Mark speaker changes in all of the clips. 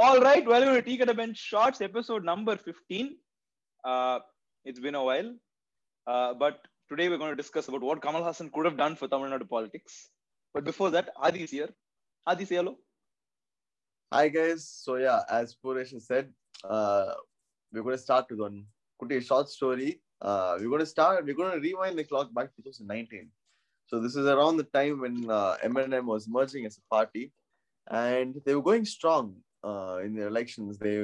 Speaker 1: All right, welcome to Tea Cutter Bench Shorts, episode number 15. Uh, it's been a while, uh, but today we're going to discuss about what Kamal Hassan could have done for Tamil Nadu politics. But before that, Adi is here. Adi, say hello.
Speaker 2: Hi guys. So yeah, as Puresh said, uh, we're going to start with one a short story. Uh, we're going to start. We're going to rewind the clock back to 2019. So this is around the time when uh, MNM was merging as a party, and they were going strong uh, in the elections. They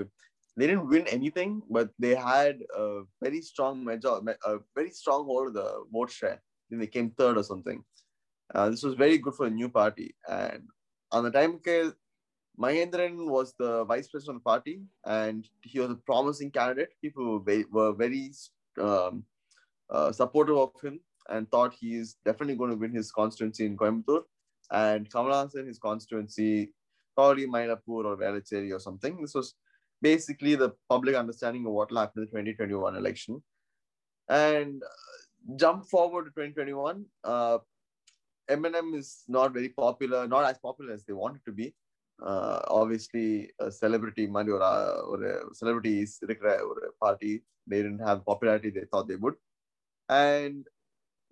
Speaker 2: they didn't win anything, but they had a very strong major, a very strong hold of the vote share. Then they came third or something. Uh, this was very good for a new party. And on the time scale, Mahendran was the vice president of the party, and he was a promising candidate. People were very, um, uh, supportive of him and thought he is definitely going to win his constituency in Coimbatore. And Kamal Hassan, his constituency, probably Mylapore or Velachery or something. This was basically the public understanding of what will happen in the 2021 election. And uh, jump forward to 2021, uh, MNM is not very popular, not as popular as they want it to be. Uh, obviously, a celebrity money or or celebrities or a party, they didn't have popularity they thought they would. And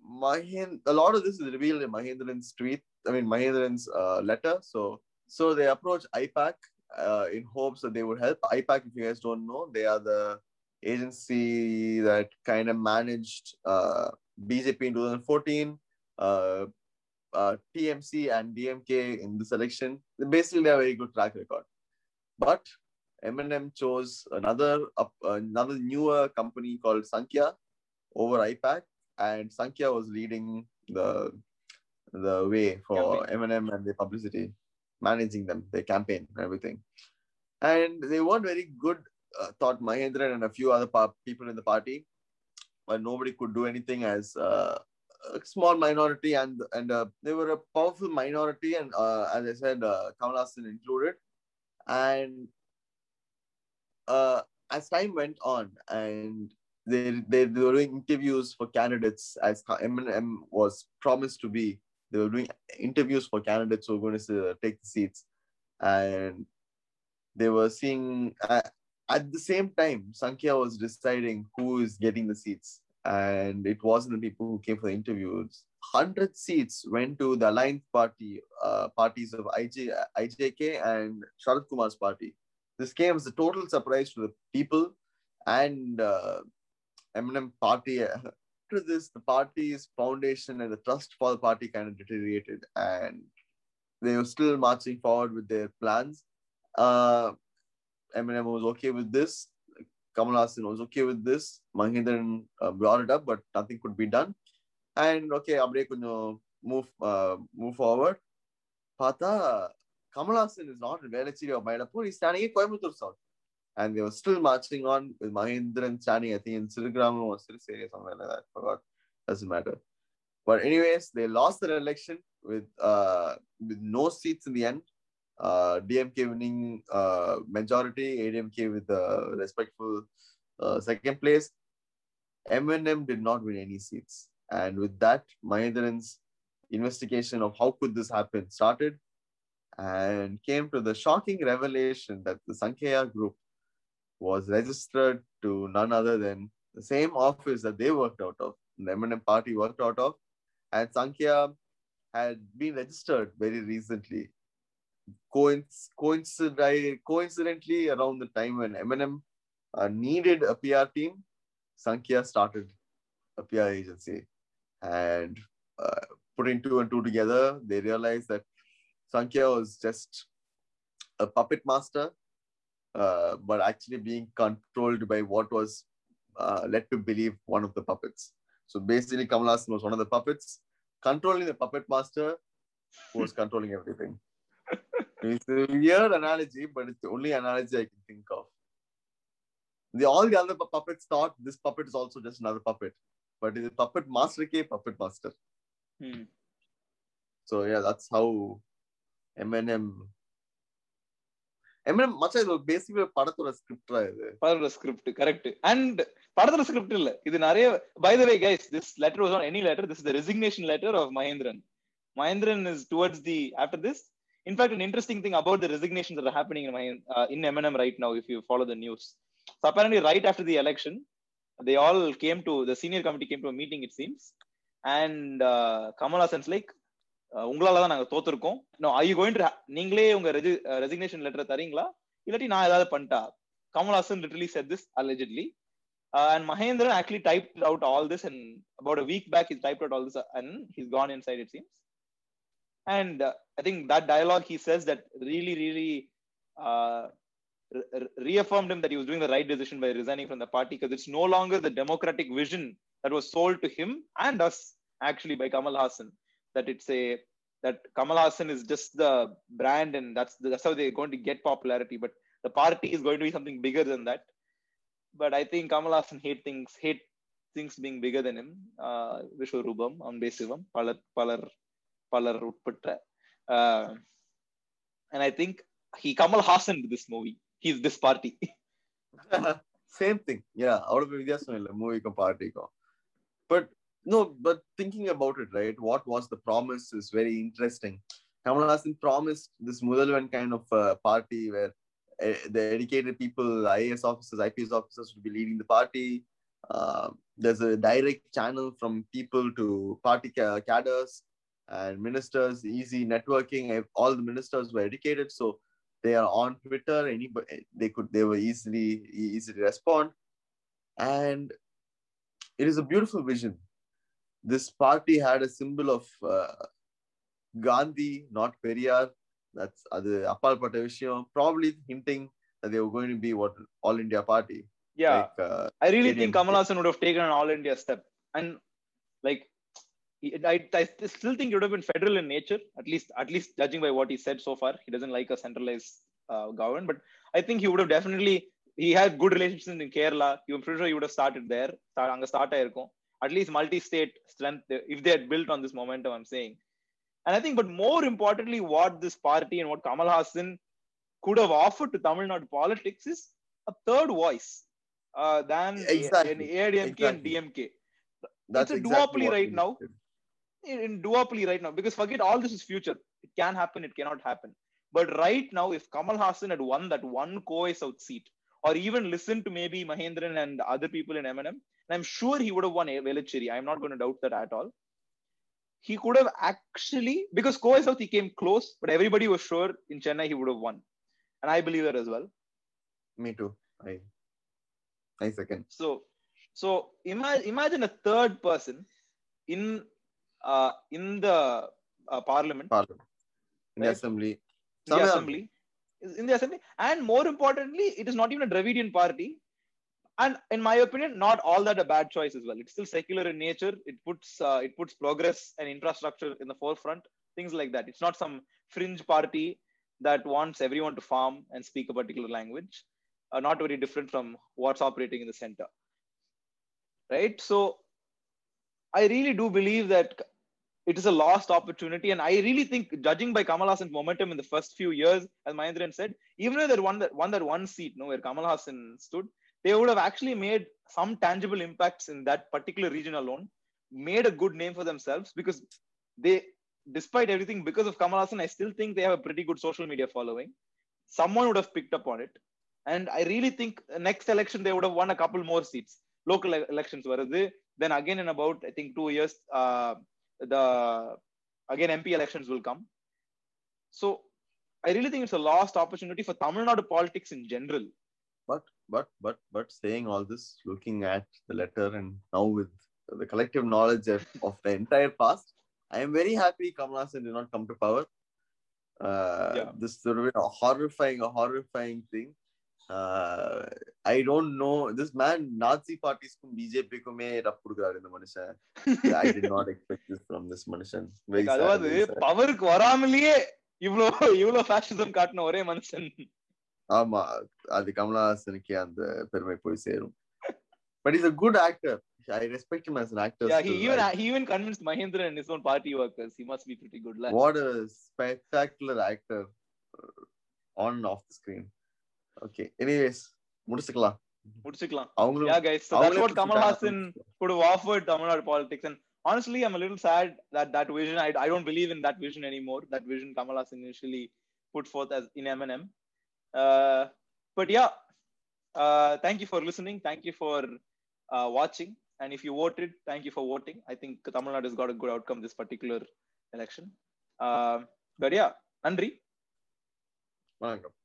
Speaker 2: Mahind, a lot of this is revealed in Mahendran's tweet. I mean, Mahendran's uh, letter. So, so they approached IPAC uh, in hopes that they would help. IPAC, if you guys don't know, they are the agency that kind of managed uh, BJP in 2014, uh, uh, TMC and DMK in this election. Basically, they have a very good track record. But MNM chose another another newer company called Sankhya over IPAC, and Sankhya was leading the the way for yeah, MNM and the publicity managing them, their campaign and everything. And they weren't very good, uh, thought Mahendran and a few other people in the party, but nobody could do anything as uh, a small minority, and and uh, they were a powerful minority, and uh, as I said, uh, Kamal Hassan included. And uh, as time went on, and they, they, they were doing interviews for candidates as MNM was promised to be they were doing interviews for candidates who were going to take the seats. And they were seeing, uh, at the same time, Sankhya was deciding who is getting the seats. And it wasn't the people who came for the interviews. 100 seats went to the aligned party, uh, parties of IJ, IJK and Sarath Kumar's party. This came as a total surprise to the people and uh, MNM party after this, the party's foundation and the trust for the party kind of deteriorated, and they were still marching forward with their plans. Uh, MNM was okay with this. Kamal Hassan was okay with this. Mahendran uh, brought it up, but nothing could be done. And okay, Abre Kunjo move uh, move forward. பார்த்தா Kamal Haasan is not Velachery of Mylapore is standing Coimbatore south and they were still marching on with Mahendran standing, I think, in Sirigramam or Siriseri, somewhere like that. I forgot. Doesn't matter. But anyways, they lost their election with uh, with no seats in the end. Uh, DMK winning uh, majority, ADMK with a respectful uh, second place. MNM did not win any seats. And with that, Mahendran's investigation of how could this happen started and came to the shocking revelation that the Sankhya group was registered to none other than the same office that they worked out of, the MNM party worked out of, and Sankhya had been registered very recently. Coincidentally, coincidentally around the time when MNM uh, needed a PR team, Sankhya started a PR agency. And uh, putting two and two together, they realized that Sankhya was just a puppet master uh, but actually being controlled by what was uh, led to believe one of the puppets. So basically, Kamal Hassan was one of the puppets, controlling the puppet master who was controlling everything. it's a weird analogy, but it's the only analogy I can think of. The, all the other puppets thought this puppet is also just another puppet, but is the puppet master came puppet master.
Speaker 1: Hmm.
Speaker 2: So yeah, that's how MNM MM மச்சான் இது basically படத்தோட ஸ்கிரிப்டா இது
Speaker 1: படத்தோட script correct and படத்தோட script இல்ல இது நிறைய by the way guys this letter was on any letter this is the resignation letter of Mahendran Mahendran is towards the after this In fact, an interesting thing about the resignations that are happening in my uh, in M&M right now, if you follow the news. So apparently, right after the election, they all came to the senior committee came to a meeting, it seems, and uh, Kamal Hassan's like, உங்களால தான் நாங்க தோத்துருக்கோம். No ஐ going நீங்களே உங்க resignation letter தரீங்களா? இல்லாட்டி நான் ஏதாவது பண்ணிட்டா? Kamal Haasan literally set this allegedly and Mahendran actually type out all this and about a week back is type out all this and his con inside it seems and I think that dialogue he says that really really reaffirmed him that he was doing the right decision by resigning from the party because it's no longer vision democratic vision that was sold to him and us actually by Kamal that it's a that Kamal Hassan is just the brand and that's that's how they're going to get popularity but the party is going to be something bigger than that but I think Kamal Hassan hate things hate things being bigger than him uh, Vishwarubam, அவன் palar palar palar பலர் uh, and I think he Kamal Hassan this movie he's this party
Speaker 2: same thing yeah அவ்வளவு வித்தியாசம் இல்லை no, but thinking about it, right? What was the promise is very interesting. Kamal Hassan promised this Mudalvan kind of uh, party where uh, the educated people, IAS officers, IPS officers would be leading the party. Uh, there's a direct channel from people to party cadres and ministers, easy networking. Eh, all the ministers were educated, so they are on Twitter. Anybody eh, they could they were easily easily respond, and it is a beautiful vision this party had a symbol of uh, gandhi not periyar that's அது அப்பாற்பட்ட விஷயம் probably hinting that they were going to be what all india party
Speaker 1: yeah
Speaker 2: like uh,
Speaker 1: I really think
Speaker 2: Indian-
Speaker 1: Kamal Hassan would have taken an all India step and like he- I, I still think it would have been federal in nature at least at least judging by what he said so far he doesn't like a centralized uh, government but I think he would have definitely he had good relationships in Kerala I'm pretty sure he would have started there start அங்க start ஆயிருக்கும் at least multi-state strength if they had built on this momentum I'm saying and I think but more importantly what this party and what Kamal Hassan could have offered to Tamil Nadu politics is a third voice uh, than
Speaker 2: Exactly.
Speaker 1: in ADMK
Speaker 2: Exactly.
Speaker 1: and DMK
Speaker 2: that's
Speaker 1: a
Speaker 2: exactly
Speaker 1: duopoly right now. in, duopoly right now because forget all this is future it can happen it cannot happen but right now if kamal hassan had won that one co south seat or even listened to maybe mahendran and other people in MNM, i'm sure he would have won velachery i'm not going to doubt that at all. He could have actually because co south he came close but everybody was sure in chennai he would have won. And i believe that as well.
Speaker 2: Me too. I i second.
Speaker 1: So so imagine imagine a third person in uh in the uh, parliament.
Speaker 2: Parliament. In the
Speaker 1: Right.
Speaker 2: assembly.
Speaker 1: In the assembly. In the assembly. And more importantly it is not even a dravidian party and in my opinion not all that a bad choice as well. It's still secular in nature. It puts uh, it puts progress and infrastructure in the forefront things like that. It's not some fringe party that wants everyone to farm and speak a particular language uh, not very different from what's operating in the center. Right? So i really do believe that it is a lost opportunity. And I really think, judging by Kamal Hassan's momentum in the first few years, as Mahendran said, even though they won that won that one seat, no, where Kamal Hassan stood, they would have actually made some tangible impacts in that particular region alone, made a good name for themselves because they, despite everything, because of Kamal Hassan, I still think they have a pretty good social media following. Someone would have picked up on it. And I really think next election they would have won a couple more seats. Local elections were then again in about I think two years, uh, the again MP elections will come. So I really think it's a lost opportunity for Tamil Nadu politics in general
Speaker 2: but but but but saying all this looking at the letter and now with the collective knowledge of, of the entire past i am very happy kamal hassan did not come to power. Uh,
Speaker 1: yeah.
Speaker 2: this sort of a horrifying a horrifying thing. Uh, I don't know. This man, Nazi parties from BJP குமே ரப் கொடுக்குறாரு இந்த மனுஷன் I did not expect this from this மனுஷன்
Speaker 1: அதாவது பவருக்கு வராமலேயே இவ்வளோ இவ்வளோ fascism காட்டின ஒரே மனுஷன்
Speaker 2: ஆமா அது கமலஹாசனுக்கே அந்த பெருமை போய் சேரும் but is a good actor i respect him as an actor
Speaker 1: yeah he
Speaker 2: still.
Speaker 1: even
Speaker 2: I-
Speaker 1: he even convinced Mahendra and his own party workers he must be pretty good la.
Speaker 2: what a spectacular actor uh, on and off the screen okay anyways முடிச்சுக்கலாம்
Speaker 1: முடிச்சுக்கலாம்
Speaker 2: அவங்களும்
Speaker 1: yeah guys so that's
Speaker 2: அவங்களே
Speaker 1: what Kamal
Speaker 2: முடிச்சுட்டாங்க.
Speaker 1: Hassan could have offered Tamil Nadu politics and honestly, I'm a little sad that that vision, I, I don't believe in that vision anymore. That vision Kamal Hassan initially put forth as in Eminem. Uh, but yeah, uh, thank you for listening. Thank you for uh, watching. And if you voted, thank you for voting. I think Tamil Nadu has got a good outcome this particular election. Uh, but yeah, Nandri.
Speaker 2: வணக்கம்